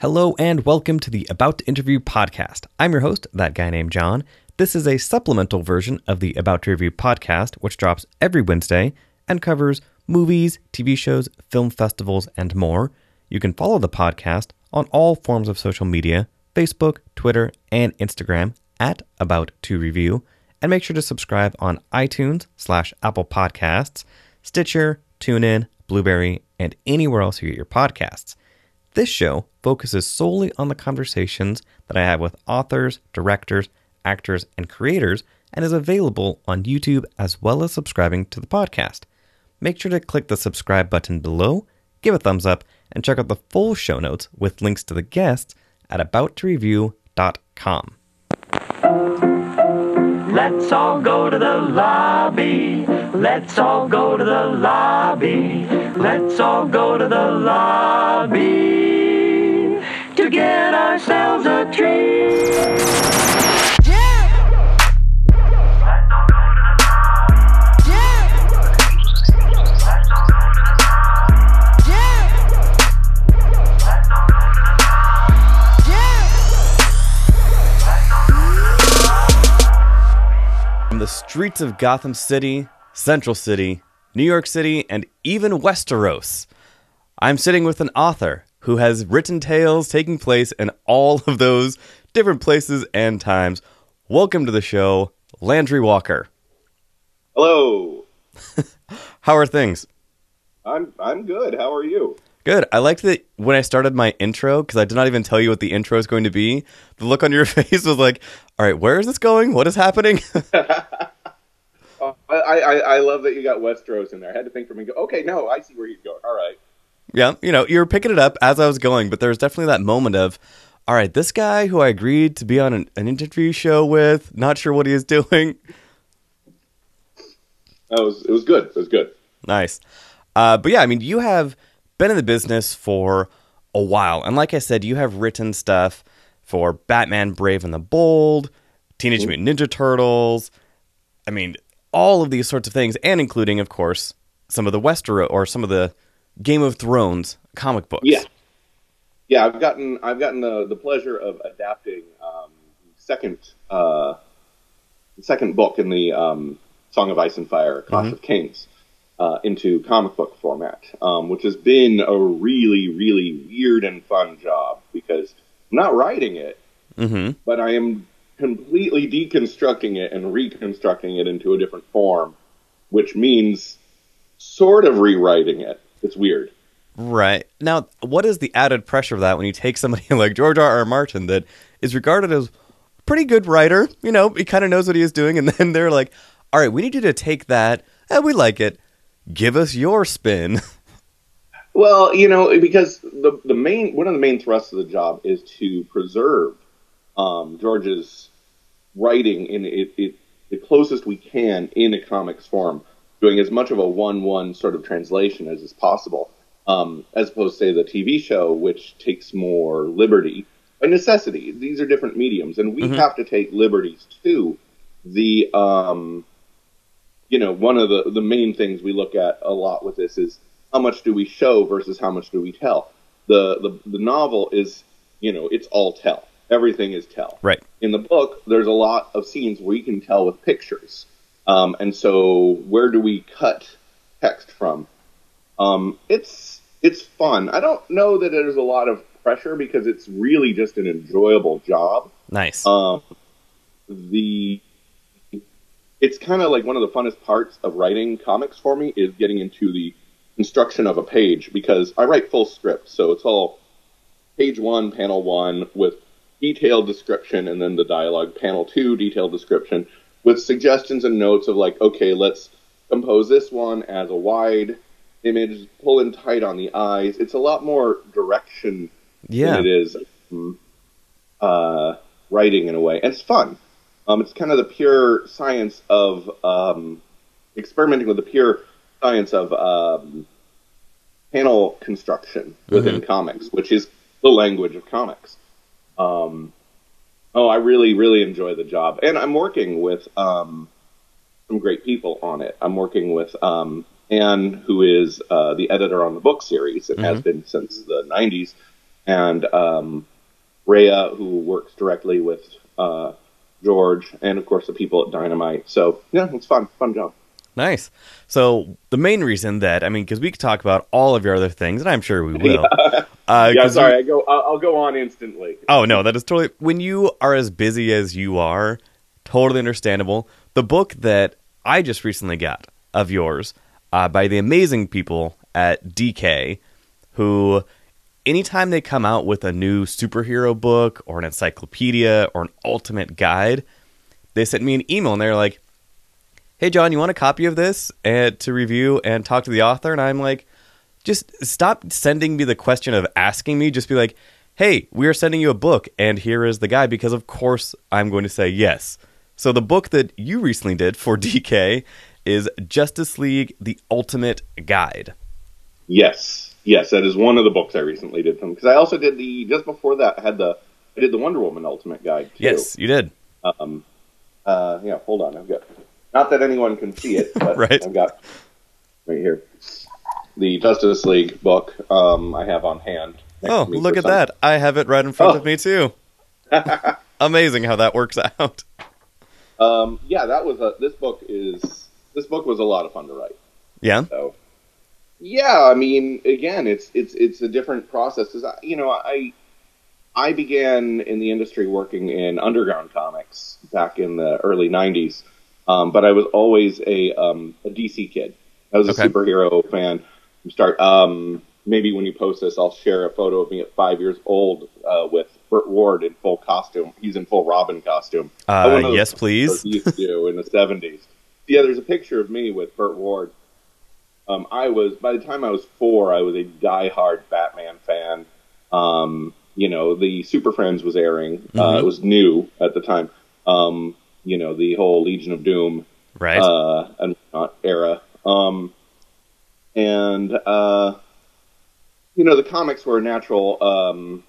Hello and welcome to the About to Interview podcast. I'm your host, that guy named John. This is a supplemental version of the About to Review podcast, which drops every Wednesday and covers movies, TV shows, film festivals, and more. You can follow the podcast on all forms of social media Facebook, Twitter, and Instagram at About to Review. And make sure to subscribe on iTunes slash Apple Podcasts, Stitcher, TuneIn, Blubrry, and anywhere else you get your podcasts. This show focuses solely on the conversations that I have with authors, directors, actors, and creators, and is available on YouTube as well as subscribing to the podcast. Make sure to click the subscribe button below, give a thumbs up, and check out the full show notes with links to the guests at abouttoreview.com. Let's all go to the lobby. Let's all go to the lobby. Let's all go to the lobby get ourselves a treat. From the streets of Gotham City, Central City, New York City, and even Westeros, I'm sitting with an author who has written tales taking place in all of those different places and times. Welcome to the show, Landry Walker. Hello. How are things? I'm I'm good. How are you? Good. I liked that when I started my intro, because I did not even tell you what the intro is going to be. The look on your face was like, all right, where is this going? What is happening? Uh, I, I I love that you got Westeros in there. I had to think for me. Go, okay, no, I see where he's going. All right. Yeah, you know, you're picking it up as I was going, but there was definitely that moment of, all right, this guy who I agreed to be on an, an interview show with, not sure what he is doing. That was it was good. It was good. Nice. Uh, but yeah, I mean, you have been in the business for a while. And like I said, you have written stuff for Batman Brave and the Bold, Teenage Mutant Ninja Turtles. I mean, all of these sorts of things, and including, of course, some of the Westeros or some of the Game of Thrones comic books. Yeah. Yeah, I've gotten I've gotten the the pleasure of adapting um, second uh, second book in the um, Song of Ice and Fire, Clash of Kings, uh, into comic book format, um, which has been a really really weird and fun job because I'm not writing it, Mm-hmm. but I am completely deconstructing it and reconstructing it into a different form, which means sort of rewriting it. It's weird. Right. Now, what is the added pressure of that when you take somebody like George R. R. Martin that is regarded as a pretty good writer, you know, he kind of knows what he is doing, and then they're like, all right, we need you to take that, and we like it. Give us your spin. Well, you know, because the the main one of the main thrusts of the job is to preserve um, George's writing in it, it the closest we can in a comics form, doing as much of a one-one sort of translation as is possible, um, as opposed to say the TV show, which takes more liberty by necessity. These are different mediums, and we have to take liberties too. The um, you know, one of the the main things we look at a lot with this is how much do we show versus how much do we tell. The the, the novel is, you know, it's all tell. Everything is tell. Right. In the book, there's a lot of scenes where you can tell with pictures. Um, and so, where do we cut text from? Um, it's it's fun. I don't know that there's a lot of pressure because it's really just an enjoyable job. Nice. Um, the it's kind of like one of the funnest parts of writing comics for me is getting into the construction of a page because I write full script, so it's all page one, panel one with detailed description, and then the dialogue, panel two, detailed description with suggestions and notes of like, okay, let's compose this one as a wide image, pull in tight on the eyes. It's a lot more direction yeah. than it is um, uh, writing in a way, and it's fun. Um, it's kind of the pure science of um, experimenting with the pure science of um, panel construction within comics, which is the language of comics. Um, oh, I really, really enjoy the job, and I'm working with um, some great people on it. I'm working with um, Anne, who is uh, the editor on the book series and has been since the '90s, and um, Rhea, who works directly with uh, George, and of course the people at Dynamite. So yeah, it's fun, fun job. Nice. So the main reason that I mean, because we could talk about all of your other things, and I'm sure we will. yeah, Uh, yeah sorry, we- I go. I'll, I'll go on instantly. Oh no, that is totally. When you are as busy as you are, totally understandable. The book that I just recently got of yours uh, by the amazing people at DK, who anytime they come out with a new superhero book or an encyclopedia or an ultimate guide, they sent me an email and they're like, "Hey John, you want a copy of this and to review and talk to the author?" And I'm like, "Just stop sending me the question of asking me. Just be like." Hey, we are sending you a book, and here is the guy, because, of course, I'm going to say yes. So, the book that you recently did for DK is Justice League The Ultimate Guide. Yes, yes, that is one of the books I recently did from because I also did the just before that I had the I did the Wonder Woman Ultimate Guide too. Yes, you did. Um, uh, yeah, hold on, I've got not that anyone can see it, but Right. I've got right here the Justice League book. Um, I have on hand. Oh, look at some- that. I have it right in front Oh. of me, too. Amazing how that works out. Um, yeah, that was a. This book is this book was a lot of fun to write. Yeah. So, yeah, I mean, again, it's it's it's a different process. 'Cause I, you know, I I began in the industry working in underground comics back in the early '90s, um, but I was always a um, a DC kid. I was a superhero fan. From Start um, maybe when you post this, I'll share a photo of me at five years old uh, with Burt Ward in full costume. He's in full Robin costume. Uh, One of those yes, please. he used to in the seventies. Yeah, there's a picture of me with Burt Ward. Um, I was by the time I was four, I was a diehard Batman fan. Um, you know, the Super Friends was airing. Uh, Mhm. it was new at the time. Um, you know, the whole Legion of Doom Right. uh, and era. Um, and uh, you know, the comics were a natural um,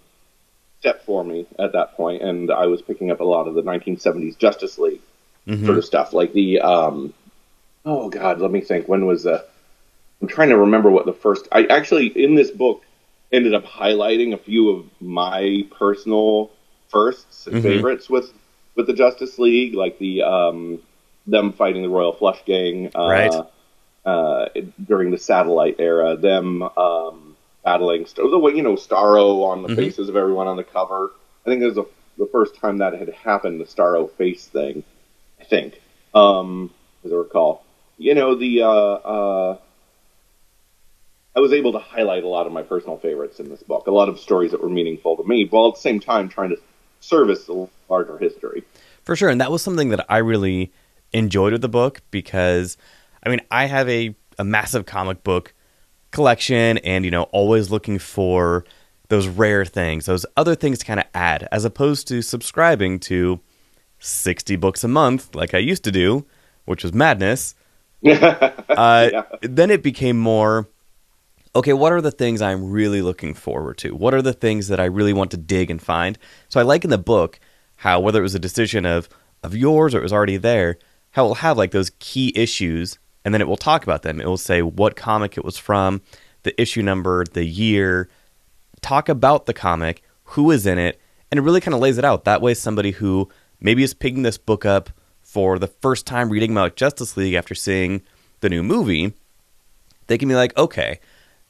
step for me at that point, and I was picking up a lot of the 1970s Justice League Mhm. sort of stuff, like the um, oh god, let me think. When was the? I'm trying to remember what the first. I actually in this book ended up highlighting a few of my personal firsts and Mhm. favorites with with the Justice League, like the um, them fighting the Royal Flush Gang, uh, Right. Uh, during the Satellite era, them um, battling St- the way you know Starro on the Mhm. faces of everyone on the cover. I think it was the, the first time that had happened, the Starro face thing. I think, um, as I recall. You know the. Uh, uh, I was able to highlight a lot of my personal favorites in this book, a lot of stories that were meaningful to me, while at the same time trying to service the larger history. For sure. And that was something that I really enjoyed with the book because, I mean, I have a, a massive comic book collection and, you know, always looking for those rare things, those other things to kind of add, as opposed to subscribing to 60 books a month like I used to do, which was madness. Uh, Yeah. Then it became more okay, what are the things I'm really looking forward to? What are the things that I really want to dig and find? So I like in the book how whether it was a decision of of yours or it was already there, how it will have like those key issues and then it will talk about them. It will say what comic it was from, the issue number, the year, talk about the comic, who is in it, and it really kind of lays it out. That way somebody who maybe is picking this book up for the first time reading about Justice League after seeing the new movie, they can be like, okay,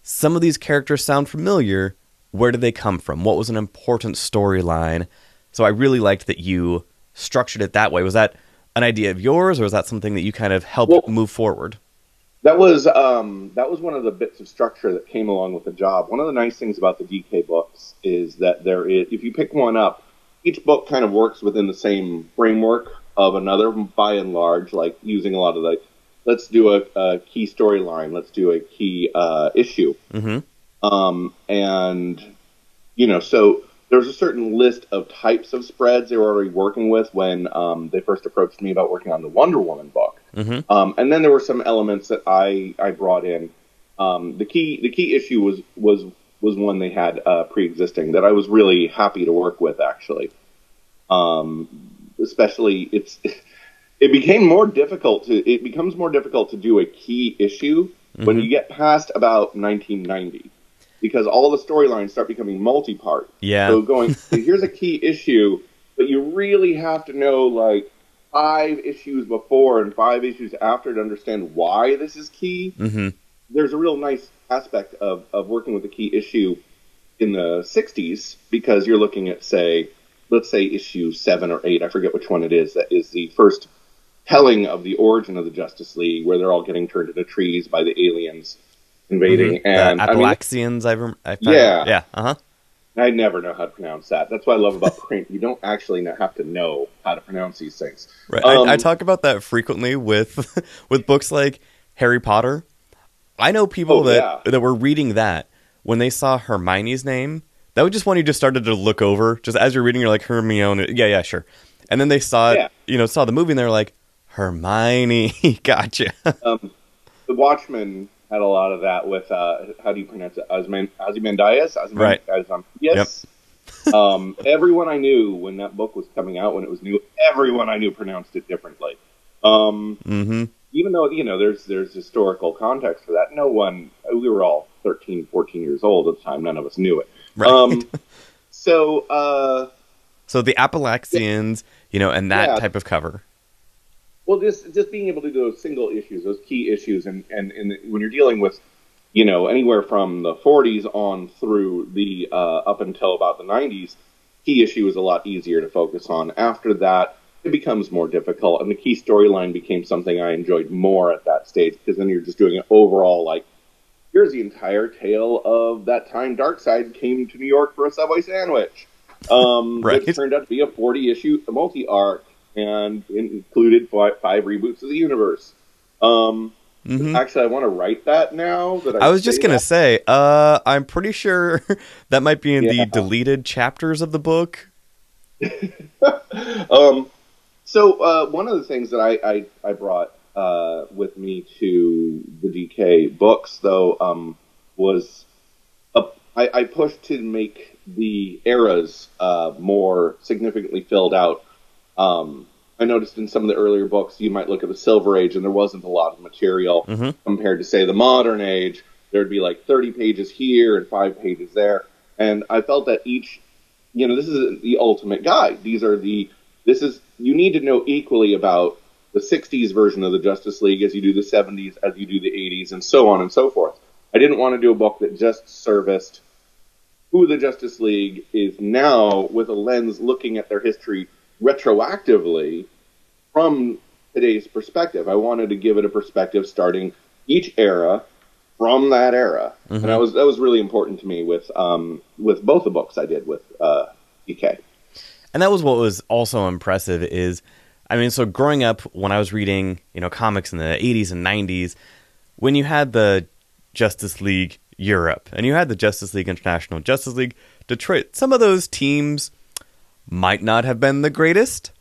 some of these characters sound familiar. Where did they come from? What was an important storyline? So I really liked that you structured it that way. Was that an idea of yours, or is that something that you kind of helped Well- move forward? That was um, that was one of the bits of structure that came along with the job. One of the nice things about the DK books is that there is, if you pick one up, each book kind of works within the same framework of another, by and large. Like using a lot of the, let's do a, a key storyline, let's do a key uh, issue, Mm-hmm. um, and you know, so there's a certain list of types of spreads they were already working with when um, they first approached me about working on the Wonder Woman book. Mm-hmm. Um, and then there were some elements that I, I brought in. Um, the key the key issue was was was one they had uh, pre-existing that I was really happy to work with actually. Um, especially it's it became more difficult to it becomes more difficult to do a key issue when Mhm. you get past about 1990. Because all the storylines start becoming multi-part. Yeah. So going here's a key issue, but you really have to know like five issues before and five issues after to understand why this is key. hmm There's a real nice aspect of, of working with a key issue in the 60s because you're looking at, say, let's say issue seven or eight, I forget which one it is, that is the first telling of the origin of the Justice League, where they're all getting turned into trees by the aliens invading. Mm-hmm. And the I mean, I, rem- I found. Yeah. Yeah. Uh huh. I never know how to pronounce that. That's what I love about print. You don't actually have to know how to pronounce these things. Right. Um, I, I talk about that frequently with with books like Harry Potter. I know people Oh, that yeah. that were reading that when they saw Hermione's name. That was just one you just started to look over. Just as you're reading, you're like Hermione. Yeah, yeah, sure. And then they saw it, Yeah. you know, saw the movie, and they're like Hermione. gotcha. um, the Watchmen had a lot of that with uh, how do you pronounce it? Osman- Ozymandias? Ozyman- Right. Yes. um, everyone I knew when that book was coming out, when it was new, everyone I knew pronounced it differently. Um, mm-hmm. even though you know there's there's historical context for that, no one. We were all 13, 14 years old at the time. None of us knew it. Right. Um, so uh, so the Appalachians, you know, and that Yeah. type of cover. Well, just just being able to do those single issues, those key issues, and and, and when you're dealing with, you know, anywhere from the 40s on through the uh, up until about the 90s, key issue is a lot easier to focus on. After that, it becomes more difficult, and the key storyline became something I enjoyed more at that stage because then you're just doing an overall like. Here's the entire tale of that time Darkseid came to New York for a Subway sandwich. Um, Right. Which turned out to be a 40 issue multi arc and included five, five reboots of the universe. Um, Mhm. Actually, I want to write that now. That I, I was just gonna that. say, uh, I'm pretty sure that might be in Yeah. the deleted chapters of the book. um, so uh, one of the things that I I, I brought uh, with me to the DK books, though, um, was a, I, I pushed to make the eras uh, more significantly filled out. Um, I noticed in some of the earlier books, you might look at the Silver Age, and there wasn't a lot of material Mhm. compared to, say, the Modern Age. There'd be like 30 pages here and five pages there, and I felt that each you know, this is the ultimate guide. These are the, this is, you need to know equally about the 60s version of the Justice League as you do the 70s, as you do the 80s, and so on and so forth. I didn't want to do a book that just serviced who the Justice League is now with a lens looking at their history retroactively from today's perspective. I wanted to give it a perspective starting each era from that era, and that was that was really important to me with um, with both the books I did with uh, DK. and that was what was also impressive is i mean so growing up when i was reading you know comics in the 80s and 90s when you had the justice league europe and you had the justice league international justice league detroit some of those teams might not have been the greatest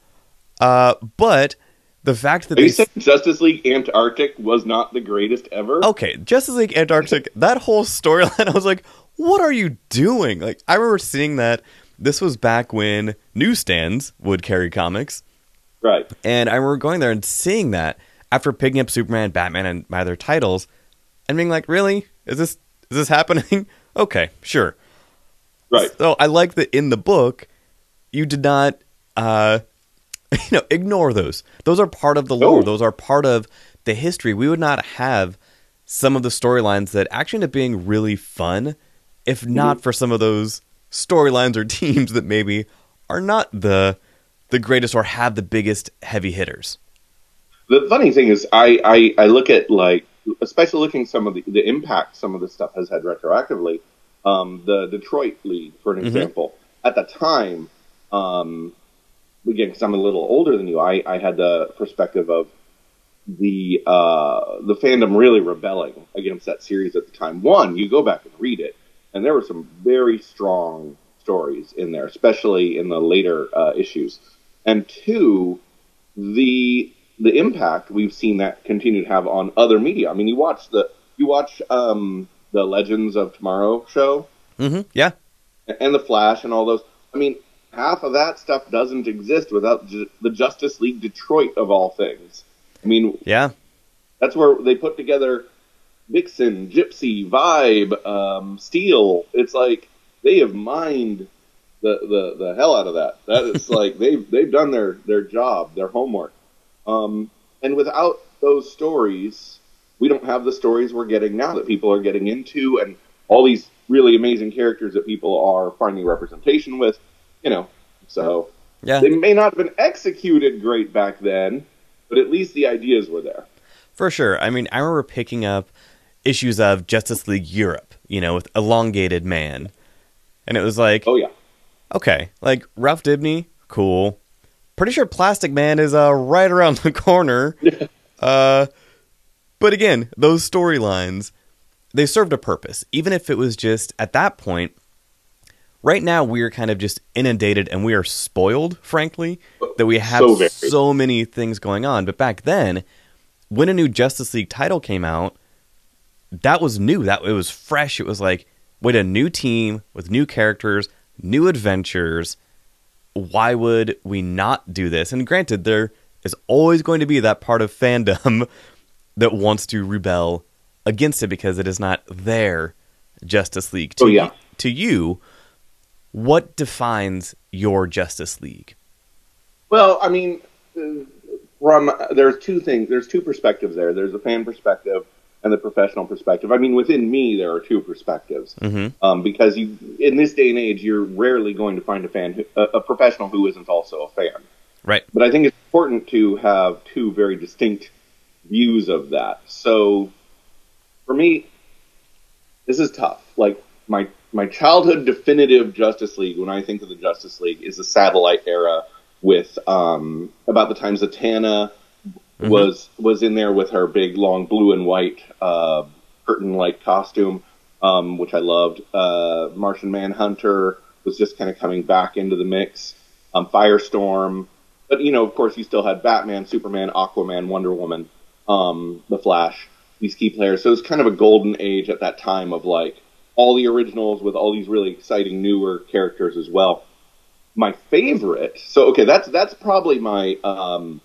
uh, but the fact that Are you they saying Justice League Antarctic was not the greatest ever? okay, Justice League Antarctic, that whole storyline, I was like, what are you doing? Like, I remember seeing that. This was back when newsstands would carry comics. Right. And I remember going there and seeing that after picking up Superman, Batman, and my other titles, and being like, really? Is this is this happening? okay, sure. Right. So I like that in the book, you did not, uh, you know, ignore those. Those are part of the lore. No. Those are part of the history. We would not have some of the storylines that actually end up being really fun if not for some of those storylines or teams that maybe are not the the greatest or have the biggest heavy hitters. The funny thing is, I, I, I look at like, especially looking some of the, the impact some of this stuff has had retroactively. Um, the Detroit League, for an Mhm. example, at the time, um, again, because I'm a little older than you, I, I had the perspective of the uh, the fandom really rebelling against that series at the time. One, you go back and read it, and there were some very strong stories in there, especially in the later uh, issues. And two, the the impact we've seen that continue to have on other media. I mean, you watch the you watch um, the Legends of Tomorrow show Mm-hmm. Yeah. and the Flash and all those. I mean, half of that stuff doesn't exist without ju- the Justice League Detroit of all things. I mean, Yeah. that's where they put together Vixen, Gypsy, Vibe, um, Steel. It's like they have mined the, the, the hell out of that. That is like they've they've done their their job, their homework. Um, and without those stories, we don't have the stories we're getting now that people are getting into, and all these really amazing characters that people are finding representation with. You know, so Yeah. they may not have been executed great back then, but at least the ideas were there. For sure. I mean, I remember picking up issues of Justice League Europe, you know, with Elongated Man. And it was like, Oh yeah, okay, like Ralph Dibney, cool. Pretty sure Plastic Man is uh, right around the corner. uh, but again, those storylines, they served a purpose. Even if it was just at that point, right now we're kind of just inundated and we are spoiled, frankly, that we have So so many things going on. But back then, when a new Justice League title came out, that was new. That it was fresh. It was like, wait, a new team with new characters, new adventures. Why would we not do this? And granted, there is always going to be that part of fandom that wants to rebel against it because it is not their Justice League. Oh, to Oh, yeah. to you, what defines your Justice League? Well, I mean, from there's two things. There's two perspectives there. There's the fan perspective and the professional perspective. I mean, within me, there are two perspectives. Mhm. Um, because you, in this day and age, you're rarely going to find a fan, who, a, a professional who isn't also a fan. Right. But I think it's important to have two very distinct views of that. So, for me, this is tough. Like my my childhood definitive Justice League, when I think of the Justice League, is the satellite era with um, about the time Zatanna was was in there with her big long blue and white uh, curtain like costume, um, which I loved. Uh, Martian Manhunter was just kind of coming back into the mix. Um, Firestorm, but you know, of course, you still had Batman, Superman, Aquaman, Wonder Woman, um, The Flash, these key players. So it was kind of a golden age at that time of like all the originals with all these really exciting newer characters as well. My favorite, so okay, that's that's probably my um,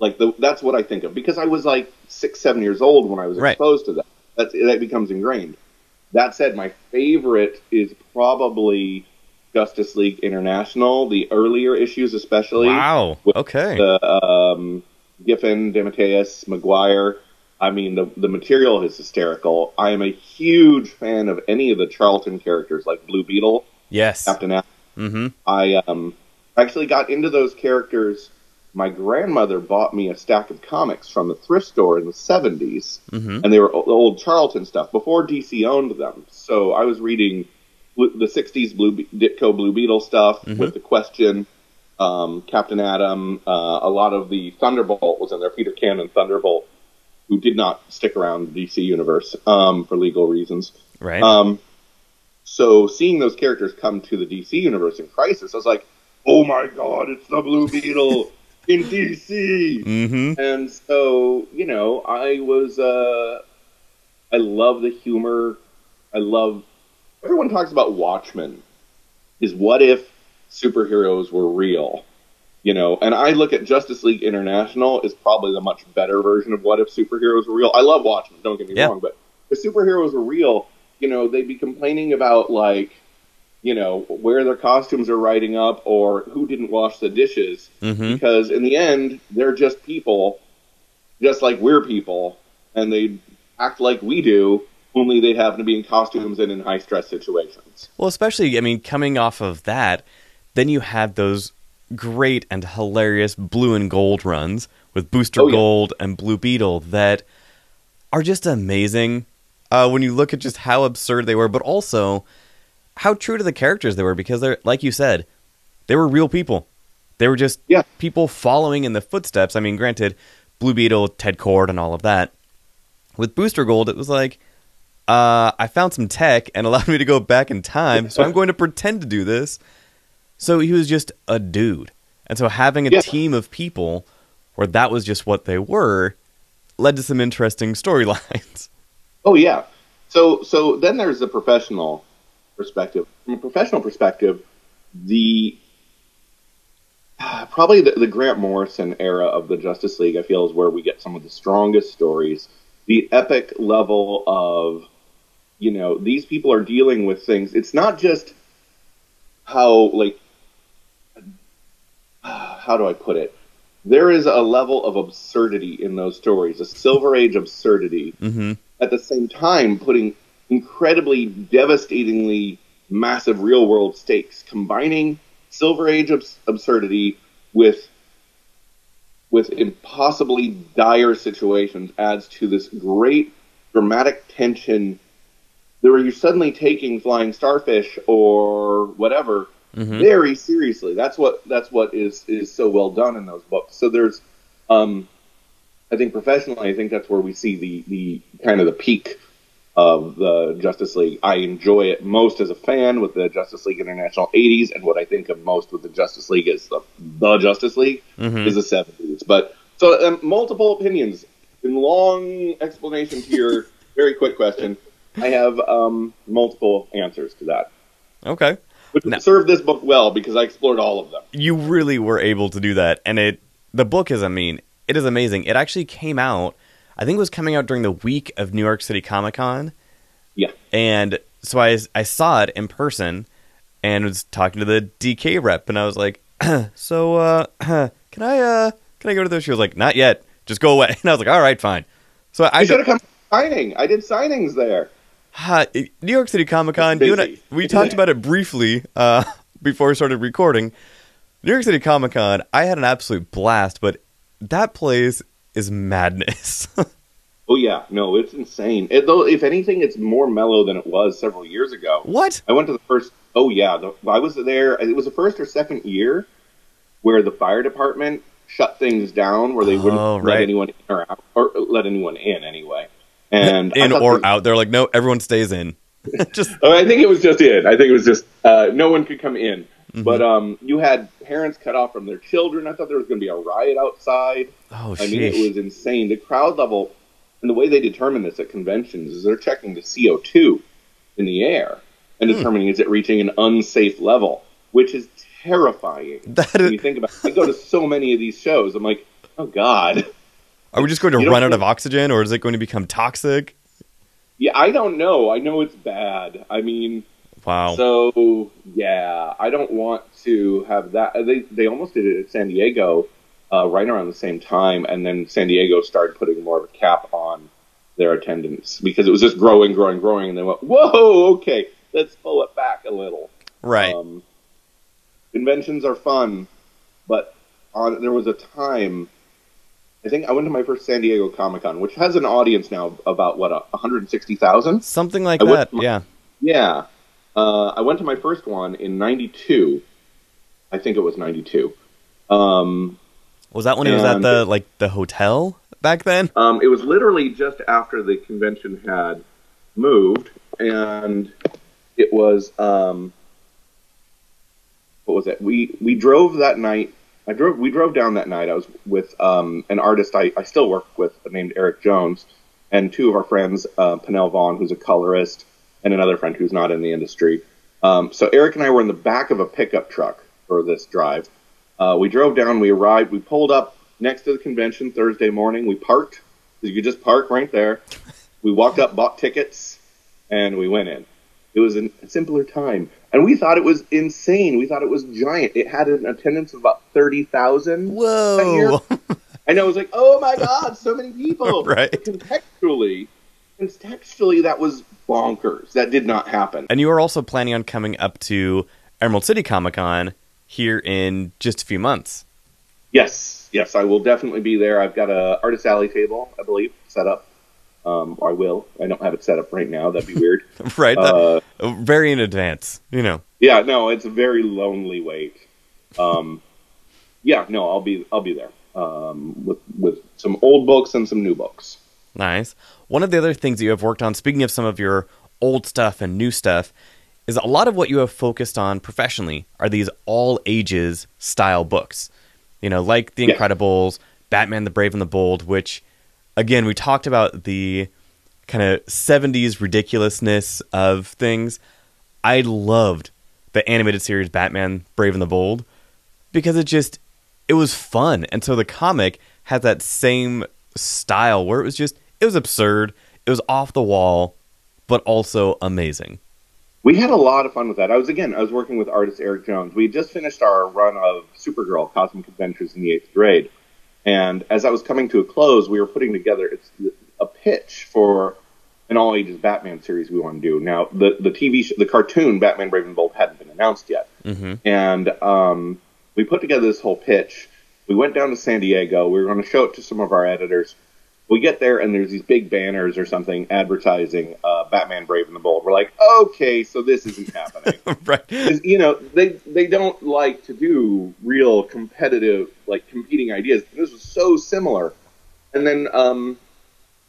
like the that's what I think of because I was like six, seven years old when I was Right. exposed to that. That's that becomes ingrained. That said, my favorite is probably Justice League International, the earlier issues especially Wow. Okay. the um, Giffen, DeMatteis, Maguire. I mean, the the material is hysterical. I am a huge fan of any of the Charlton characters, like Blue Beetle, yes. Captain Atom. Mm-hmm. I um, actually got into those characters. My grandmother bought me a stack of comics from the thrift store in the 70s, Mm-hmm. and they were old Charlton stuff before DC owned them. So I was reading the 60s Blue Be- Ditko Blue Beetle stuff Mhm. with the question, um, Captain Atom, uh, a lot of the Thunderbolt was in there, Peter Cannon Thunderbolt, who did not stick around the DC universe um, for legal reasons. Right. Um, so seeing those characters come to the DC universe in Crisis, I was like, "Oh my god, it's the Blue Beetle in DC!" mm-hmm. And so, you know, I was, uh, I love the humor. I love. Everyone talks about Watchmen. Is what if superheroes were real? You know, and I look at Justice League International is probably the much better version of what if superheroes were real. I love Watchmen, don't get me Yeah. wrong, but if superheroes were real, you know, they'd be complaining about like, you know, where their costumes are riding up or who didn't wash the dishes Mm-hmm. because in the end they're just people just like we're people and they act like we do only they happen to be in costumes and in high stress situations Well, especially, I mean, coming off of that, then you had those great and hilarious blue and gold runs with Booster Oh, yeah. Gold and Blue Beetle that are just amazing uh, when you look at just how absurd they were, but also how true to the characters they were because they're, like you said, they were real people. They were just Yeah. people following in the footsteps. I mean, granted, Blue Beetle, Ted Kord, and all of that. With Booster Gold, it was like, uh, I found some tech and allowed me to go back in time, so I'm going to pretend to do this. So he was just a dude. And so having a Yeah. team of people where that was just what they were led to some interesting storylines. oh yeah so so then there's the professional perspective from a professional perspective the uh, probably the, the grant morrison era of the justice league i feel is where we get some of the strongest stories the epic level of, you know, these people are dealing with things. It's not just how like how do I put it? There is a level of absurdity in those stories, a Silver Age absurdity. Mm-hmm. At the same time, putting incredibly devastatingly massive real world stakes, combining Silver Age abs- absurdity with with impossibly dire situations adds to this great dramatic tension where you're suddenly taking flying starfish or whatever Mhm. very seriously. That's what that's what is is so well done in those books. So there's um I think professionally I think that's where we see the the kind of the peak of the Justice League. I enjoy it most as a fan with the Justice League International 80s, and what I think of most with the Justice League is the, the Justice League Mhm. is the 70s. But so um, multiple opinions. In long explanation to your very quick question, I have um, multiple answers to that. Okay. Which No. served this book well because I explored all of them. You really were able to do that, and it the book is, I mean, it is amazing. It actually came out. I think it was coming out during the week of New York City Comic Con. Yeah. And so I, I saw it in person and was talking to the DK rep and I was like, so uh can I uh can I go to this? She was like, not yet. Just go away. And I was like, all right, fine. So I, I I should have come signing. I did signings there. Ha, New York City Comic Con. You and I, we talked about it briefly uh, before we started recording. New York City Comic Con. I had an absolute blast, but that place is madness. Oh yeah, no, it's insane. It, though, if anything, it's more mellow than it was several years ago. what? I went to the first. Oh yeah, the, I was there. It was the first or second year where the fire department shut things down, where they wouldn't Oh, let anyone in or out, or let anyone in anyway. And In or the- out? They're like, no, everyone stays in. Just Oh, I think it was just in. I think it was just uh, no one could come in. Mm-hmm. But um, you had parents cut off from their children. I thought there was going to be a riot outside. oh shit. I mean, it was insane. The crowd level and the way they determine this at conventions is they're checking the CO2 in the air and Hmm. determining is it reaching an unsafe level, which is terrifying. That when is- you think about it, I go to so many of these shows. I'm like, oh God. Are we just going to run out of oxygen, or is it going to become toxic? Yeah, I don't know. I know it's bad. I mean, Wow. So yeah, I don't want to have that. They they almost did it at San Diego, uh, right around the same time, and then San Diego started putting more of a cap on their attendance because it was just growing, growing, growing, and they went, "Whoa, okay, let's pull it back a little." right. Um, conventions are fun, but on there was a time. I think I went to my first San Diego Comic Con, which has an audience now of about what one hundred sixty thousand. Something like I that. my- Yeah. Yeah. Uh, I went to my first one in 92. I think it was 92. Um, Was that when it was at the like the hotel back then? um, it was literally just after the convention had moved, and it was, um, what was it? We, we drove that night. I drove, we drove down that night. I was with, um, an artist I, I still work with named Eric Jones and two of our friends, uh, Penel Vaughn, who's a colorist, and another friend who's not in the industry. Um, so Eric and I were in the back of a pickup truck for this drive. Uh, we drove down, we arrived, we pulled up next to the convention Thursday morning. We parked. You could just park right there. We walked up, bought tickets, and we went in. It was a simpler time. And we thought it was insane. We thought it was giant. It had an attendance of about 30,000. Whoa. And I was like, oh my God, so many people. Right. But contextually, contextually, that was bonkers. That did not happen. and you are also planning on coming up to Emerald City Comic Con here in just a few months. Yes, yes, I will definitely be there. I've got a artist alley table, I believe, set up. Um, I will. I don't have it set up right now. That'd be weird. right. Uh, very in advance. You know. yeah, no, it's a very lonely wait. Um, yeah, no, I'll be I'll be there um, with with some old books and some new books. Nice. One of the other things that you have worked on, speaking of some of your old stuff and new stuff, is a lot of what you have focused on professionally are these all ages style books. You know, like The Yeah. Incredibles, Batman the Brave and the Bold, which, again, we talked about the kind of 70s ridiculousness of things. I loved the animated series Batman Brave and the Bold because it just it was fun and so the comic had that same style where it was just it was absurd. It was off the wall, but also amazing. We had a lot of fun with that. I was again, I was working with artist Eric Jones. We had just finished our run of Supergirl: Cosmic Adventures in the Eighth Grade, and as I was coming to a close, we were putting together it's a pitch for an all ages Batman series we want to do. Now, the the TV sh- the cartoon Batman Brave and Bold hadn't been announced yet, Mm-hmm. and um, we put together this whole pitch. We went down to San Diego. We were going to show it to some of our editors. We get there and there's these big banners or something advertising uh, Batman Brave and the Bold. We're like, okay, so this isn't happening. right? you know, they they don't like to do real competitive, like competing ideas. This was so similar. And then um,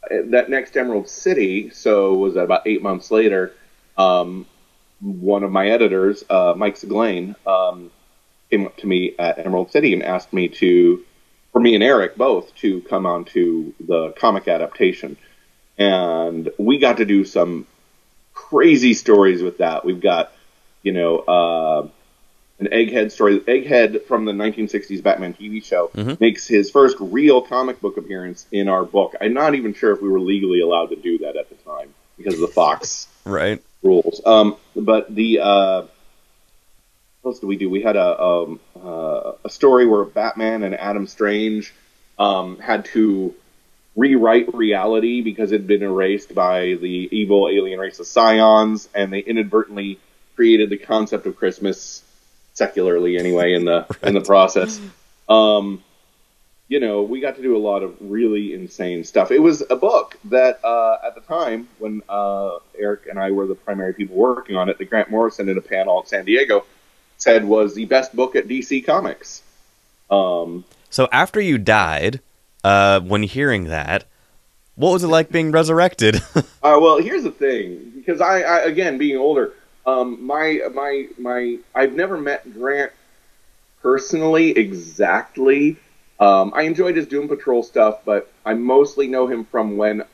that next Emerald City, so was that about eight months later, um, one of my editors, uh, Mike Siglain, um, came up to me at Emerald City and asked me to, for me and Eric both, to come on to the comic adaptation. And we got to do some crazy stories with that. We've got, you know, uh, an Egghead story. Egghead from the 1960s Batman TV show Mhm. makes his first real comic book appearance in our book. I'm not even sure if we were legally allowed to do that at the time because of the Fox Right. rules. Um, but the uh, what else did we do? We had a um, uh, a story where Batman and Adam Strange um, had to rewrite reality because it had been erased by the evil alien race of Scions, and they inadvertently created the concept of Christmas secularly anyway in the in the process. Um, you know, we got to do a lot of really insane stuff. It was a book that uh, at the time when uh, Eric and I were the primary people working on it, that Grant Morrison in a panel in San Diego said was the best book at DC Comics. Um, So after you died, uh, when hearing that, what was it like being resurrected? Uh, well, here's the thing, because I, I again being older, um, my my my I've never met Grant personally exactly. Um, I enjoyed his Doom Patrol stuff, but I mostly know him from when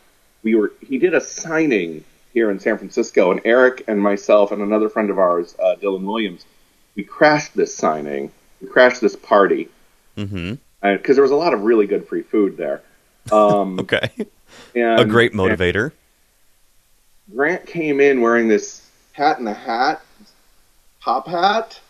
we were he did a signing here in San Francisco, and Eric and myself and another friend of ours, uh, Dylan Williams, we crashed this signing. We crashed this party mm-hmm. because there was a lot of really good free food there. Um, Okay. and, A great motivator. Grant came in wearing this hat and a hat, top hat,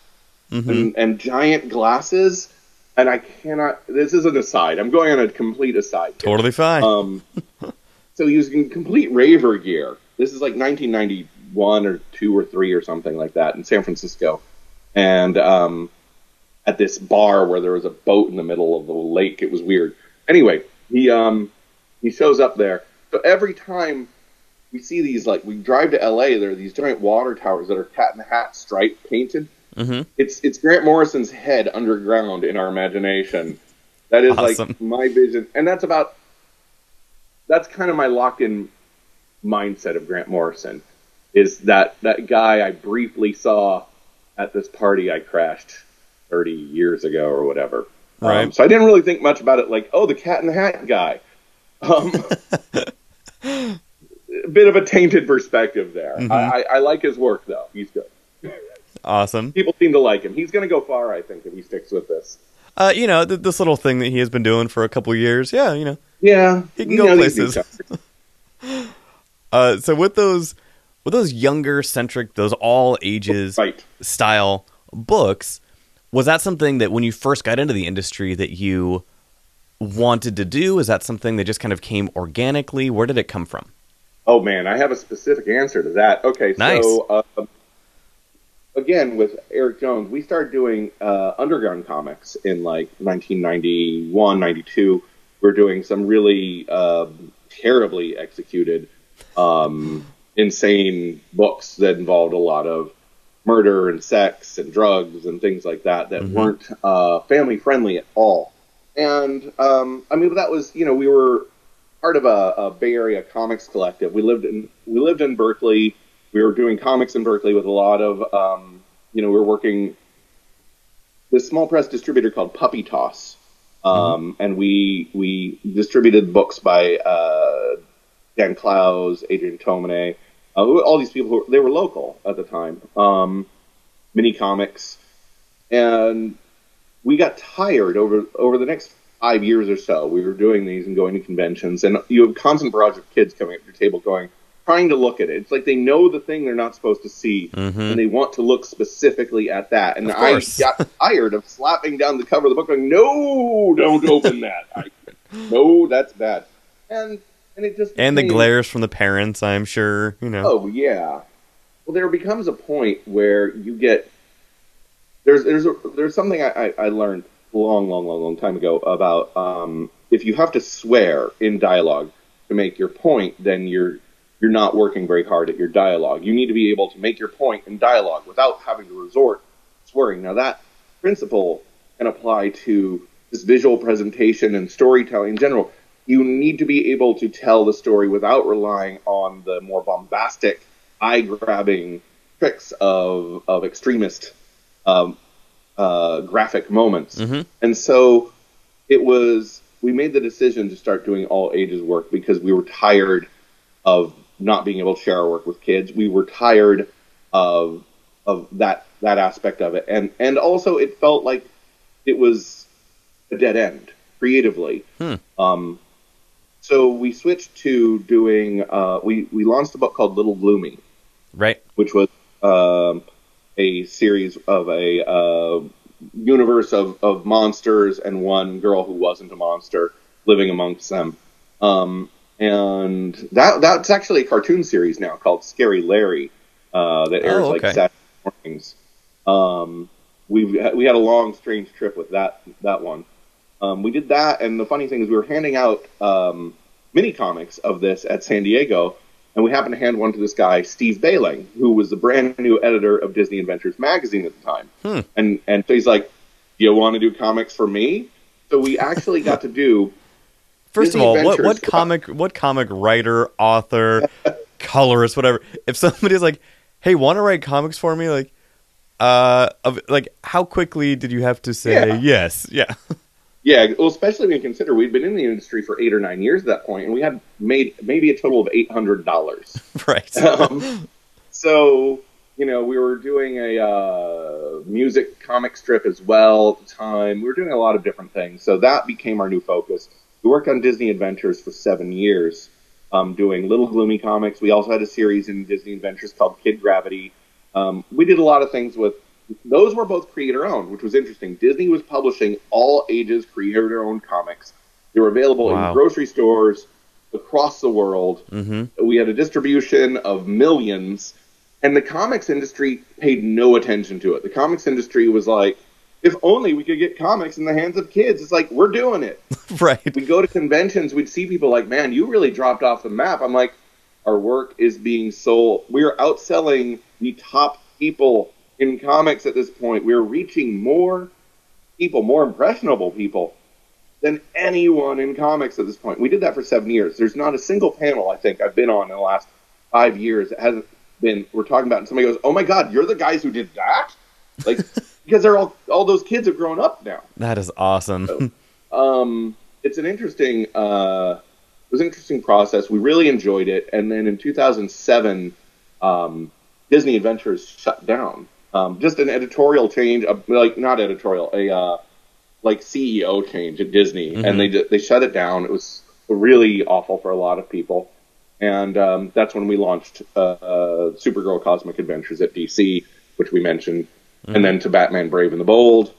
hmm and, and giant glasses. And I cannot. This is an aside. I'm going on a complete aside. here. Totally fine. Um, so he was in complete raver gear. This is like 1991 or two or three or something like that in San Francisco, and um, at this bar where there was a boat in the middle of the lake. It was weird. Anyway, he um, he shows up there. So every time we see these, like we drive to LA, there are these giant water towers that are cat in the hat stripe painted. hmm It's it's Grant Morrison's head underground in our imagination. That is Awesome. like my vision, and that's about. That's kind of my locked-in mindset of Grant Morrison, is that that guy I briefly saw at this party I crashed thirty years ago or whatever. Um, Right. so I didn't really think much about it. Like, oh, the Cat in the Hat guy. Um, bit of a tainted perspective there. Mhm. I, I, I like his work though. He's good Awesome. people seem to like him. He's going to go far, I think, if he sticks with this. Uh, you know, th- this little thing that he has been doing for a couple years. Yeah, you know. Yeah, He can go know places. Uh, so with those, with those younger centric, those all ages right? style books, was that something that when you first got into the industry that you wanted to do? Is that something that just kind of came organically? Where did it come from? Oh man, I have a specific answer to that. Okay, Nice. so uh, again with Eric Jones, we started doing uh, underground comics in like 1991, 92. We're doing some really um, terribly executed, um, insane books that involved a lot of murder and sex and drugs and things like that that Mhm. weren't uh, family friendly at all. And um, I mean, that was you know we were part of a, a Bay Area comics collective. We lived in we lived in Berkeley. We were doing comics in Berkeley with a lot of um, you know we were working this small press distributor called Puppy Toss, um, and we we distributed books by uh, Dan Clowes, Adrian Tomine, uh, all these people who they were local at the time. Um, mini comics, and we got tired over over the next five years or so, we were doing these and going to conventions, and you have constant barrage of kids coming up your table going, trying to look at it. It's like they know the thing they're not supposed to see, and they want to look specifically at that. And Mm-hmm. I got tired of slapping down the cover of the book, going, "No, don't open that. I, no, that's bad." And and it just And the glares from the parents, I'm sure. You know. Oh yeah. Well, there becomes a point where you get there's there's a, there's something I, I, I learned long long long long time ago about um, if you have to swear in dialogue to make your point, then you're you're not working very hard at your dialogue. You need to be able to make your point in dialogue without having to resort to swearing. Now that principle can apply to this visual presentation and storytelling in general. You need to be able to tell the story without relying on the more bombastic, eye-grabbing tricks of of extremist um, uh, graphic moments. Mhm. And so it was. We made the decision to start doing all ages work because we were tired of not being able to share our work with kids. We were tired of of that that aspect of it, and and also it felt like it was a dead end creatively. Hmm. Um, so we switched to doing. Uh, we we launched a book called Little Gloomy, Right. which was um, a series of a uh, universe of, of monsters and one girl who wasn't a monster living amongst them. Um, and that that's actually a cartoon series now called Scary Larry uh, that airs Oh, like okay. Saturday mornings. Um, we we had a long, strange trip with that that one. Um, we did that, and the funny thing is, we were handing out um, mini comics of this at San Diego, and we happened to hand one to this guy, Steve Bailing, who was the brand new editor of Disney Adventures magazine at the time. Hmm. And and so he's like, "Do you want to do comics for me?" So we actually got to do. First Disney of all, what, what comic what comic writer, author, colorist, whatever. If somebody's like, "Hey, want to write comics for me?" Like, uh, of, like how quickly did you have to say Yeah. yes? Yeah. Yeah, well, especially when you consider we'd been in the industry for eight or nine years at that point, and we had made maybe a total of eight hundred dollars. right. um, so you know we were doing a uh, music comic strip as well at the time. We were doing a lot of different things, so that became our new focus. We worked on Disney Adventures for seven years, um, doing Little Gloomy comics. We also had a series in Disney Adventures called Kid Gravity. Um, we did a lot of things with those were both creator owned, which was interesting. Disney was publishing all ages creator owned comics. They were available Wow. in grocery stores across the world hmm we had a distribution of millions, and the comics industry paid no attention to it. The comics industry was like, if only we could get comics in the hands of kids. It's like, we're doing it. Right. We'd go to conventions, we'd see people like, man, you really dropped off the map. I'm like, our work is being sold. We are outselling the top people in comics at this point. We're reaching more people, more impressionable people than anyone in comics at this point. We did that for seven years. There's not a single panel I think I've been on in the last five years that hasn't been we're talking about and somebody goes, Oh my god, you're the guys who did that? Like because they're all all those kids have grown up now. That is awesome. Um it's an interesting uh it was an interesting process. We really enjoyed it. And then in 2007, um, Disney Adventures shut down. Um, just an editorial change, uh, like not editorial, a uh, like CEO change at Disney, Mhm. and they they shut it down. It was really awful for a lot of people, and um, that's when we launched uh, uh, Supergirl Cosmic Adventures at DC, which we mentioned, and then to Batman Brave and the Bold.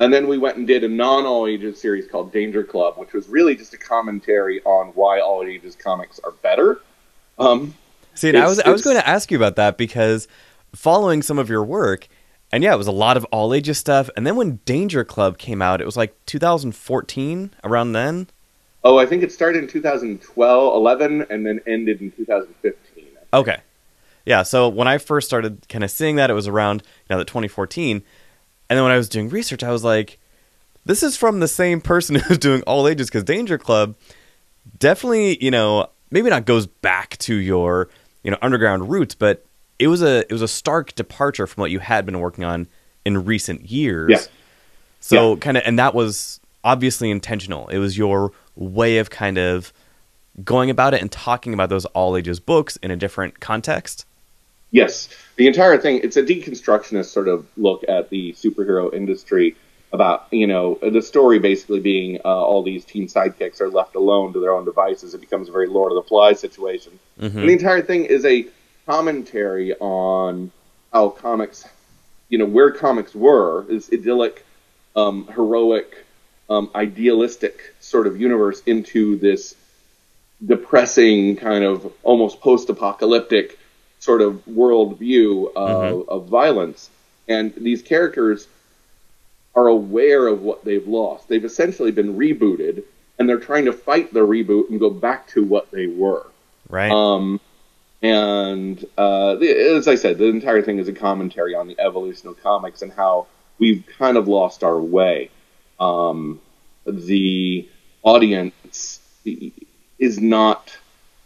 And then we went and did a non all ages series called Danger Club, which was really just a commentary on why all ages comics are better. Um, See, I was I was going to ask you about that because following some of your work, and yeah, it was a lot of all ages stuff. And then when Danger Club came out, it was like 2014, around then. oh, I think it started in 2012, 11, and then ended in 2015. Okay. Yeah, so when I first started kind of seeing that, it was around you know, that 2014. And then when I was doing research, I was like, this is from the same person who's doing all ages because Danger Club definitely, you know, maybe not goes back to your, you know, underground roots, but it was a it was a stark departure from what you had been working on in recent years. Yeah. So kind of and that was obviously intentional. It was your way of kind of going about it and talking about those all ages books in a different context. Yes, the entire thing, it's a deconstructionist sort of look at the superhero industry. about you know the story basically being uh, all these teen sidekicks are left alone to their own devices. It becomes a very Lord of the Flies situation, Mm-hmm. and the entire thing is a commentary on how comics, you know, where comics were is idyllic, um, heroic, um, idealistic sort of universe into this depressing kind of almost post-apocalyptic sort of worldview of, of violence, and these characters are aware of what they've lost. They've essentially been rebooted, and they're trying to fight the reboot and go back to what they were. Right. Um, and uh, the, as I said, the entire thing is a commentary on the evolution of comics and how we've kind of lost our way. Um, the audience is not.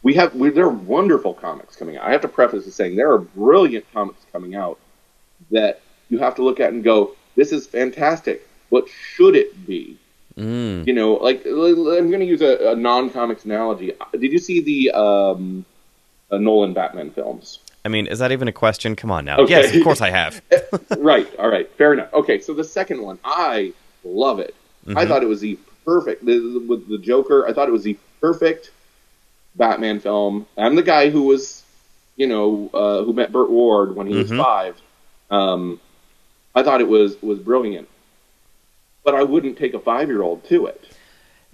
We have we, there are wonderful comics coming out. I have to preface this saying there are brilliant comics coming out that you have to look at and go, "This is fantastic. What should it be?" Mm. You know, like I'm going to use a, a non-comics analogy. Did you see the um, Nolan Batman films? I mean, is that even a question? Come on now. Okay. Yes, of course I have. right. All right. Fair enough. Okay. So the second one, I love it. I Mhm. thought it was the perfect the, with the Joker. I thought it was the perfect Batman film. I'm the guy who was, you know, uh, who met Burt Ward when he was Mhm. five. Um, I thought it was was brilliant, but I wouldn't take a five year old to it.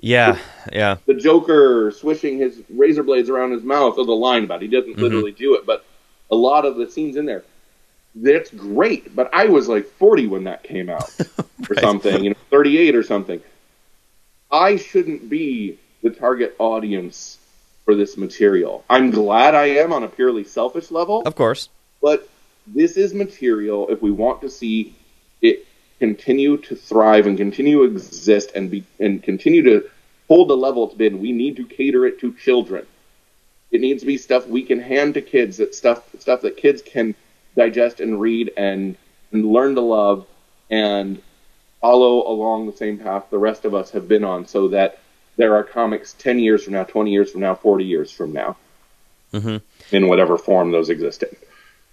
Yeah, yeah. the Joker swishing his razor blades around his mouth, or the line about it. he doesn't Mhm. literally do it, but a lot of the scenes in there, that's great. But I was like 40 when that came out, or something, you know, 38 or something. I shouldn't be the target audience for this material. I'm glad I am on a purely selfish level, Of course. but this is material if we want to see it continue to thrive and continue to exist and be and continue to hold the level it's been we need to cater it to children it needs to be stuff we can hand to kids that stuff stuff that kids can digest and read and, and learn to love and follow along the same path the rest of us have been on so that there are comics 10 years from now 20 years from now 40 years from now Mhm. in whatever form those exist in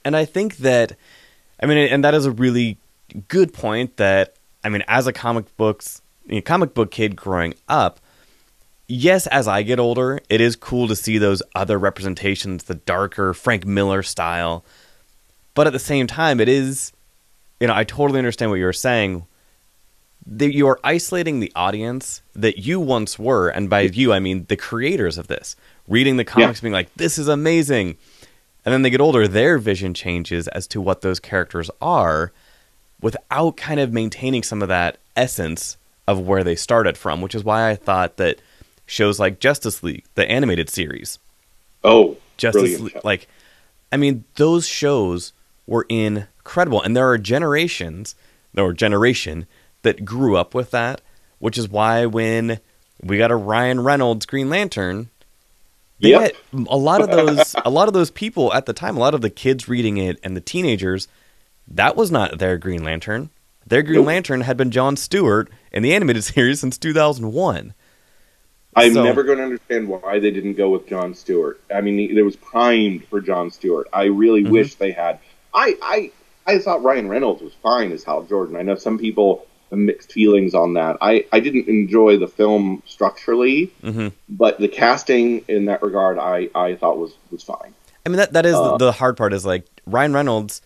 And I think that, I mean, and that is a really good point. That I mean, as a comic books, you know, comic book kid growing up, yes, as I get older, it is cool to see those other representations, the darker Frank Miller style. But at the same time, it is, you know, I totally understand what you're saying. That you are isolating the audience that you once were, and by you I mean the creators of this, reading the comics, being like, "This is amazing," and then they get older, their vision changes as to what those characters are, without kind of maintaining some of that essence of where they started from. Which is why I thought that shows like Justice League, the animated series, oh Justice League, like, I mean, those shows were incredible, and there are generations, or generation that grew up with that, which is why when we got a Ryan Reynolds Green Lantern, had a lot of those, a lot of those people at the time, a lot of the kids reading it and the teenagers, that was not their Green Lantern. Their Green Nope. Lantern had been John Stewart in the animated series since 2001. I'm So- never going to understand why they didn't go with John Stewart. I mean, it was primed for John Stewart. I really Mhm. wish they had. I, I I thought Ryan Reynolds was fine as Hal Jordan. I know some people have mixed feelings on that. I, I didn't enjoy the film structurally, hmm but the casting in that regard, I, I thought was was fine. I mean that that is Uh, the, the hard part is like Ryan Reynolds.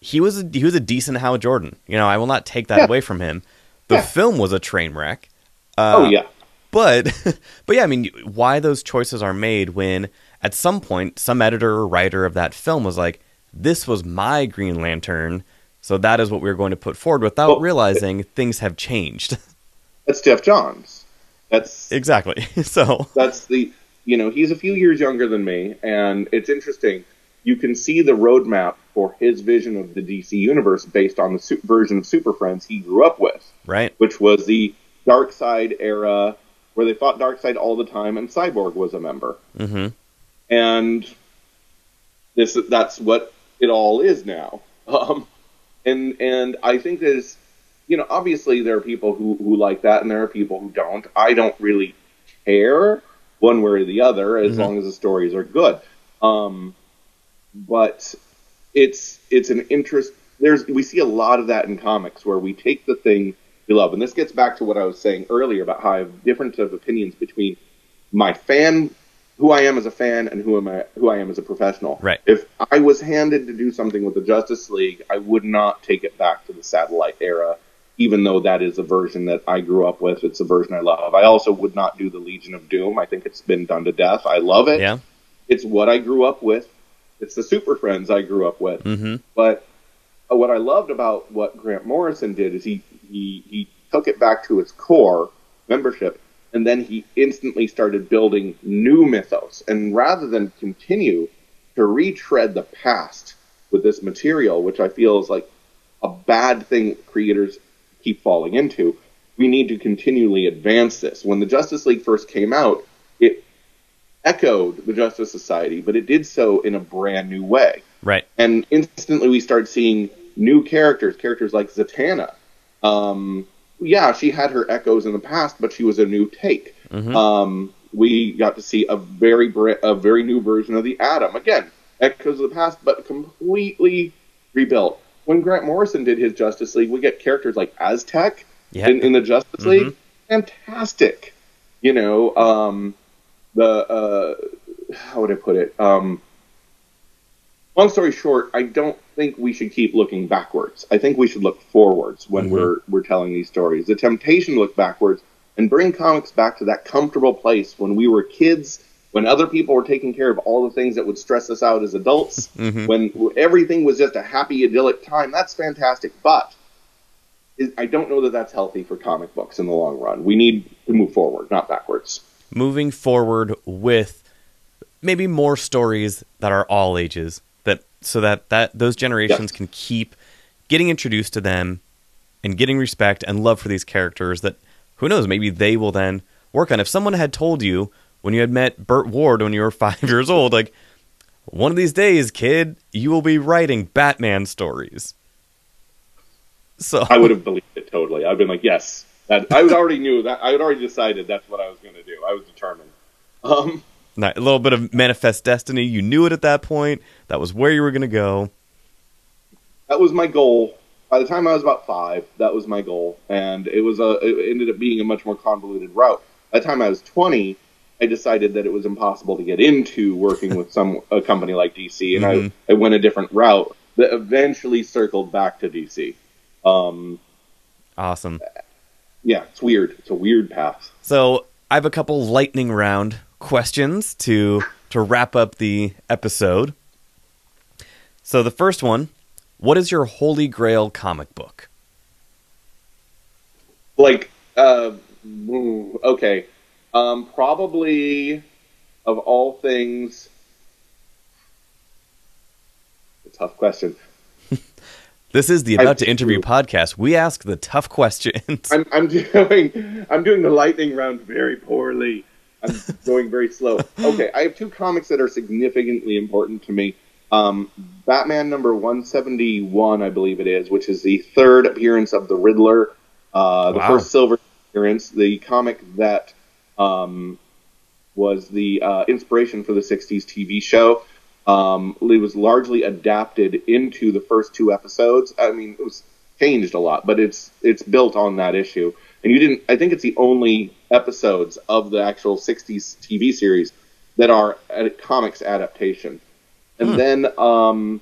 He was a, he was a decent Hal Jordan. You know, I will not take that Yeah. away from him. The Yeah. film was a train wreck. Uh, oh yeah, but but yeah, I mean, why those choices are made when at some point some editor or writer of that film was like, "This was my Green Lantern." So that is what we're going to put forward without Well, realizing things have changed. that's Geoff Johns. That's exactly. So, that's the you know he's a few years younger than me and it's interesting you can see the roadmap for his vision of the dc universe based on the su- version of super friends he grew up with right? which was the Darkseid era where they fought Darkseid all the time and cyborg was a member Mhm. and this that's what it all is now um, and and i think there's you know obviously there are people who who like that and there are people who don't i don't really care one way or the other as Mhm. long as the stories are good um but it's it's an interest there's we see a lot of that in comics where we take the thing we love. And this gets back to what I was saying earlier about how I have different of opinions between my fan, who I am as a fan, and who am I, who I am as a professional. Right. If I was handed to do something with the Justice League, I would not take it back to the satellite era, even though that is a version that I grew up with. It's a version I love. I also would not do the Legion of Doom. I think it's been done to death. I love it. Yeah. It's what I grew up with. It's the Super Friends I grew up with. Mm-hmm. But uh, what I loved about what Grant Morrison did is he, he, he took it back to its core membership, and then he instantly started building new mythos. And rather than continue to retread the past with this material, which I feel is like a bad thing creators keep falling into, we need to continually advance this. When the Justice League first came out, echoed the Justice Society, but it did so in a brand new way Right. and instantly we start seeing new characters, characters like Zatanna. Um, yeah, she had her echoes in the past, but she was a new take. Um, we got to see a very a very new version of the Atom. Again, echoes of the past, but completely rebuilt. When Grant Morrison did his Justice League, we get characters like Aztec Yeah. in, in the Justice League. Fantastic. You know, um, the uh, how would I put it? Um, long story short, I don't think we should keep looking backwards. I think we should look forwards when we're we're telling these stories. The temptation to look backwards and bring comics back to that comfortable place when we were kids, when other people were taking care of all the things that would stress us out as adults, when everything was just a happy idyllic time. That's fantastic, but I don't know that that's healthy for comic books in the long run. We need to move forward, not backwards. Moving forward with maybe more stories that are all ages that so that that those generations can keep getting introduced to them and getting respect and love for these characters that who knows maybe they will then work on. If someone had told you when you had met Burt Ward when you were 5 years old like one of these days kid you will be writing Batman stories. So I would have believed it totally. I've been like, yes, that I already knew that. I had already decided that's what I was going to do. I was determined. Um, Not- a little bit of manifest destiny. You knew it at that point. That was where you were going to go. that was my goal. By the time I was about five, that was my goal, and it was a. It ended up being a much more convoluted route. By the time I was twenty, I decided that it was impossible to get into working with some a company like DC, and Mhm. I I went a different route that eventually circled back to DC. Um, Awesome. Yeah, it's weird. It's a weird path. So I have a couple lightning round questions to to wrap up the episode. So the first one, what is your holy grail comic book? like uh okay um probably of all things a tough question This is the I About to Interview podcast. We ask the tough questions. i'm i'm doing i'm doing the lightning round very poorly i'm going very slow okay i have two comics that are significantly important to me um batman number 171 i believe it is which is the third appearance of the riddler uh the Wow. first silver appearance the comic that um was the uh, inspiration for the 60s TV show. Um, it was largely adapted into the first two episodes. I mean, it was changed a lot, but it's it's built on that issue. And you didn't. I think it's the only episodes of the actual 60s TV series that are a comics adaptation. And then um,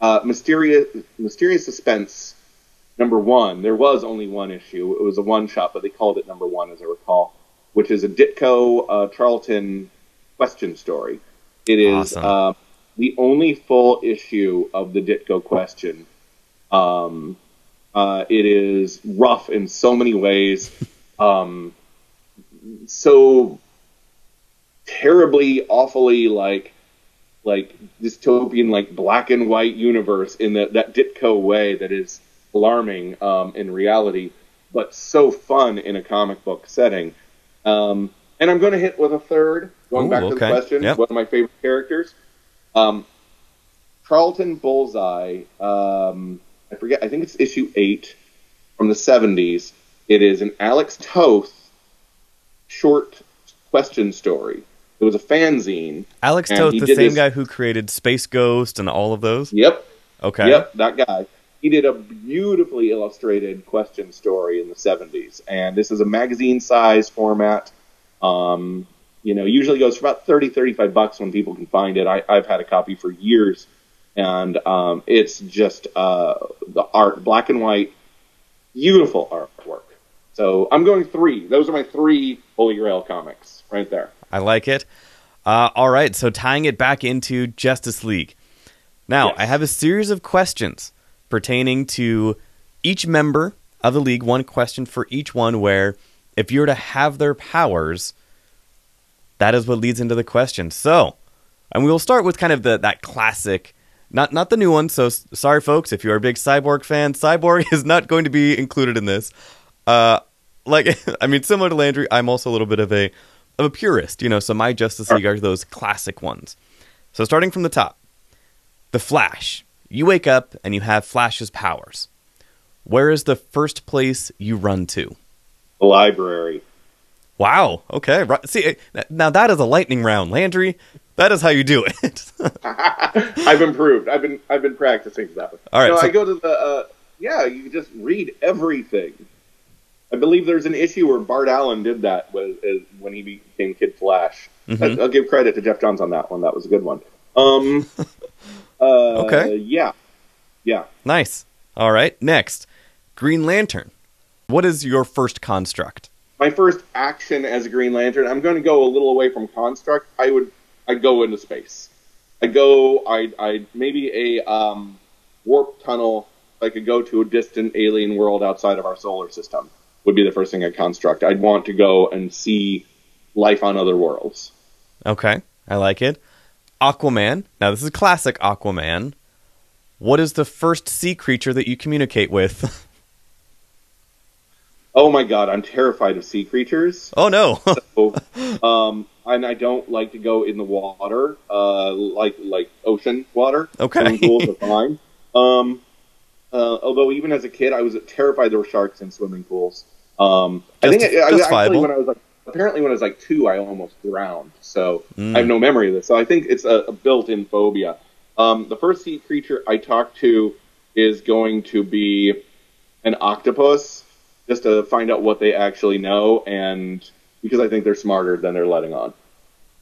uh, mysterious mysterious suspense number one. There was only one issue. It was a one shot, but they called it number one, as I recall, which is a Ditko uh, Charlton question story. It is Awesome. uh, the only full issue of the Ditko question. Um, uh, it is rough in so many ways, um, so terribly, awfully like like dystopian, like black and white universe in that that Ditko way that is alarming um, in reality, but so fun in a comic book setting. Um, and I'm going to hit with a third. Going Ooh, back to the question, Yep. one of my favorite characters, um, Charlton Bullseye. Um, I forget. I think it's issue eight from the '70s. It is an Alex Toth short question story. It was a fanzine. Alex Toth, the same this- guy who created Space Ghost and all of those. Yep. Okay. Yep, that guy. he did a beautifully illustrated question story in the 70s, and this is a magazine size format. Um, you know, usually goes for about 30, 35 bucks when people can find it. I, I've had a copy for years, and um, it's just uh, the art, black and white, beautiful artwork. So I'm going three. Those are my three Holy Grail comics right there. I like it. Uh, all right, so tying it back into Justice League. Now, Yes. I have a series of questions pertaining to each member of the league, one question for each one, where if you were to have their powers, that is what leads into the question. So, and we will start with kind of the that classic, not not the new one. So sorry, folks, if you're a big Cyborg fan, Cyborg is not going to be included in this. Uh, like I mean, similar to Landry, I'm also a little bit of a of a purist, you know. So my Justice League are those classic ones. So starting from the top, the Flash. You wake up and you have Flash's powers. Where is the first place you run to? The library. Wow. Okay. Right. See, eh, now that is a lightning round, Landry. That is how you do it. I've improved. I've been I've been practicing that. All right, No, so- I go to the uh, yeah. You just read everything. I believe there's an issue where Bart Allen did that when, when he became Kid Flash. Mhm. I- I'll give credit to Geoff Johns on that one. That was a good one. Um, uh, Okay. Yeah. Yeah. nice. All right. Next, Green Lantern. What is your first construct? My first action as a Green Lantern. I'm going to go a little away from construct. I would. I'd go into space. I go. I. I maybe a um, warp tunnel. I could go to a distant alien world outside of our solar system. Would be the first thing I construct. I'd want to go and see life on other worlds. Okay. I like it. Aquaman. Now, this is classic Aquaman. What is the first sea creature that you communicate with? Oh my god, I'm terrified of sea creatures. oh, no. So, um, and I don't like to go in the water, uh, like like ocean water. Okay. Swimming pools are fine. Um, uh, although even as a kid, I was terrified there were sharks in swimming pools. Um, I think I, I, actually when I was like apparently when I was like two, I almost drowned. So Mm. I have no memory of this. So I think it's a, a built-in phobia. Um, the first sea creature I talk to is going to be an octopus, just to find out what they actually know, and because I think they're smarter than they're letting on.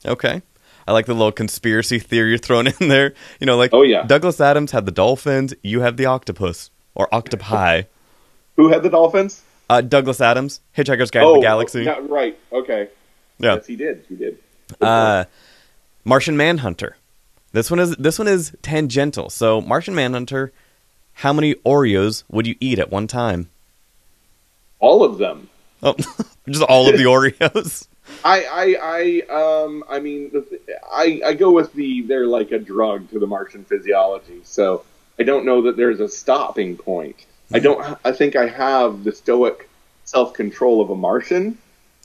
Okay. I like the little conspiracy theory thrown in there. You know, like Oh, yeah. Douglas Adams had the dolphins, you have the octopus or octopi. Who had the dolphins? Uh, Douglas Adams, Hitchhiker's Guide to oh, the Galaxy. yeah, right. Okay. Yeah. Yes, he did. He did. Uh, Martian Manhunter. This one is this one is tangential. So Martian Manhunter, how many Oreos would you eat at one time? All of them. Oh, just all of the Oreos. I, I, I, um, I mean, I, I go with the they're like a drug to the Martian physiology. So I don't know that there's a stopping point. I don't. I think I have the stoic self control of a Martian.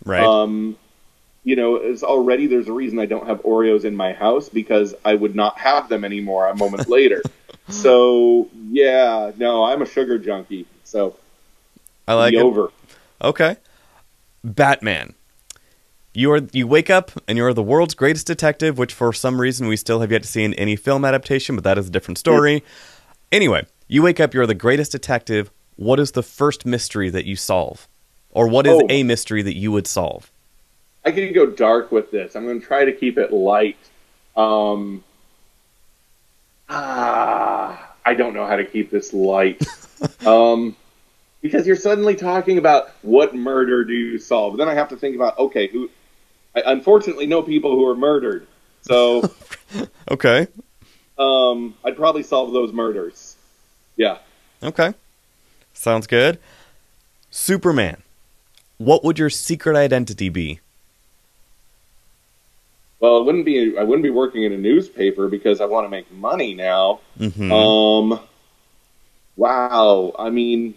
Right. Um, you know, it's already there's a reason I don't have Oreos in my house because I would not have them anymore a moment later. So yeah, no, I'm a sugar junkie. So I like it. over. Okay. Batman. You are you wake up and you are the world's greatest detective, which for some reason we still have yet to see in any film adaptation, but that is a different story. Anyway, you wake up, you're the greatest detective. What is the first mystery that you solve? Or what is Oh. a mystery that you would solve? I can go dark with this. I'm going to try to keep it light. Um, ah, I don't know how to keep this light. um, because you're suddenly talking about what murder do you solve. Then I have to think about okay, who? I unfortunately know people who are murdered, so Okay. um, I'd probably solve those murders. Yeah. Okay. Sounds good. Superman. What would your secret identity be? Well, it wouldn't be. I wouldn't be working in a newspaper because I want to make money now. hmm Um. Wow. I mean,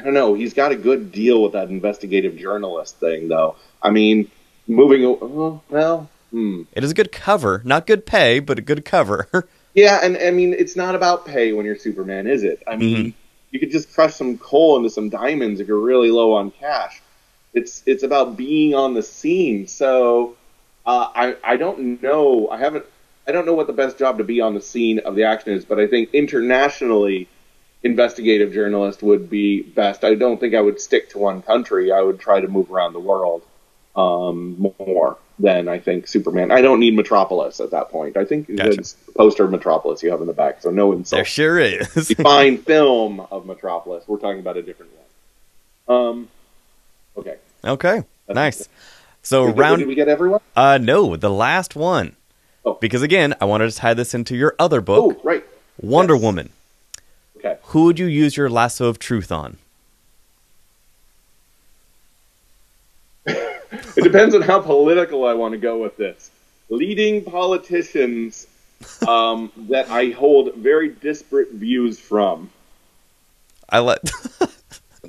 I don't know. He's got a good deal with that investigative journalist thing, though. I mean, moving. Oh, well, hmm. it is a good cover, not good pay, but a good cover. Yeah, and I mean, it's not about pay when you're Superman, is it? I mean, you could just crush some coal into some diamonds if you're really low on cash. It's it's about being on the scene. So uh, I I don't know. I haven't I don't know what the best job to be on the scene of the action is, but I think internationally, investigative journalist would be best. I don't think I would stick to one country. I would try to move around the world um, more than I think Superman. I don't need Metropolis at that point. I think Gotcha. it's the poster of Metropolis you have in the back, so no insult There sure is. the fine film of Metropolis. We're talking about a different one. Um, okay. okay, nice. So Did, round did we get everyone? uh no, the last one. Oh. Because again, I wanted to tie this into your other book, Oh, right. Wonder yes. Woman. Okay. Who would you use your lasso of truth on? It depends on how political I want to go with this. Leading politicians um, that I hold very disparate views from. I let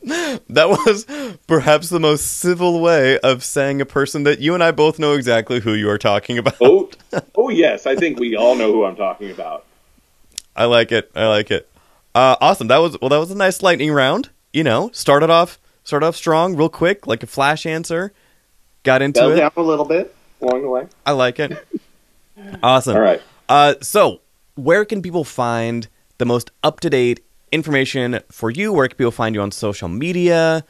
That was perhaps the most civil way of saying a person that you and I both know exactly who you are talking about. Oh, oh yes, I think we all know who I'm talking about. I like it. I like it. Uh, awesome. That was well. That was a nice lightning round. You know, started off started off strong, real quick, like a flash answer. Got into it. down a little bit along the way. I like it. awesome. All right. Uh, so where can people find the most up to date information for you? Where can people find you on social media?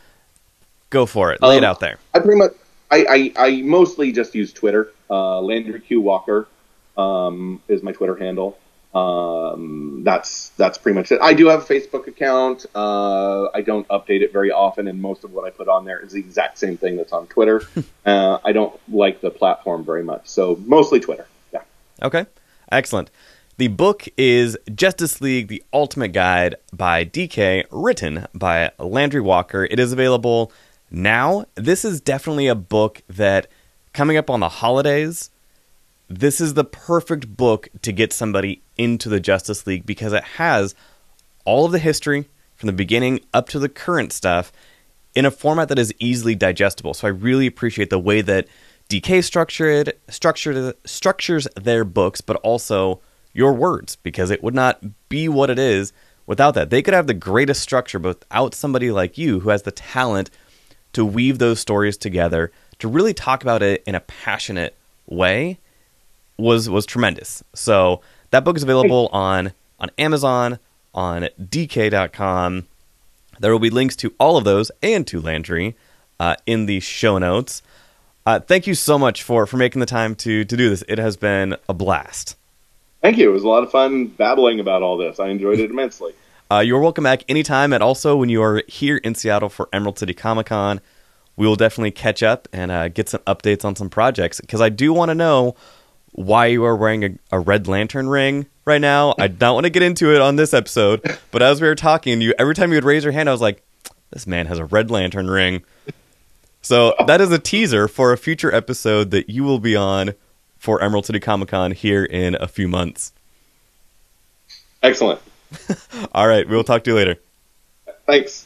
Go for it. Lay it Um, out there. I pretty much, I, I, I mostly just use Twitter. Uh, Landry Q Walker um, is my Twitter handle. Um, that's that's pretty much it. I do have a Facebook account. Uh, I don't update it very often, and most of what I put on there is the exact same thing that's on Twitter. uh, I don't like the platform very much, so mostly Twitter. Yeah. Okay. Excellent. The book is Justice League: The Ultimate Guide by DK, written by Landry Walker. It is available now. This is definitely a book that coming up on the holidays, this is the perfect book to get somebody into the Justice League because it has all of the history from the beginning up to the current stuff in a format that is easily digestible. So I really appreciate the way that DK structured structured structures their books, but also your words because it would not be what it is without that. They could have the greatest structure, without somebody like you who has the talent to weave those stories together, to really talk about it in a passionate way, was was tremendous. So that book is available on on Amazon, on DK.com. There will be links to all of those and to Landry uh, in the show notes. Uh, thank you so much for for making the time to to do this. It has been a blast. Thank you. It was a lot of fun babbling about all this. I enjoyed it immensely. Uh, you're welcome back anytime, and also when you are here in Seattle for Emerald City Comic Con, we will definitely catch up and uh, get some updates on some projects because I do want to know why you are wearing a, a red lantern ring right now. I don't want to get into it on this episode, but as we were talking, you every time you would raise your hand, I was like, "This man has a red lantern ring." So that is a teaser for a future episode that you will be on for Emerald City Comic Con here in a few months. Excellent. All right, we will talk to you later. Thanks.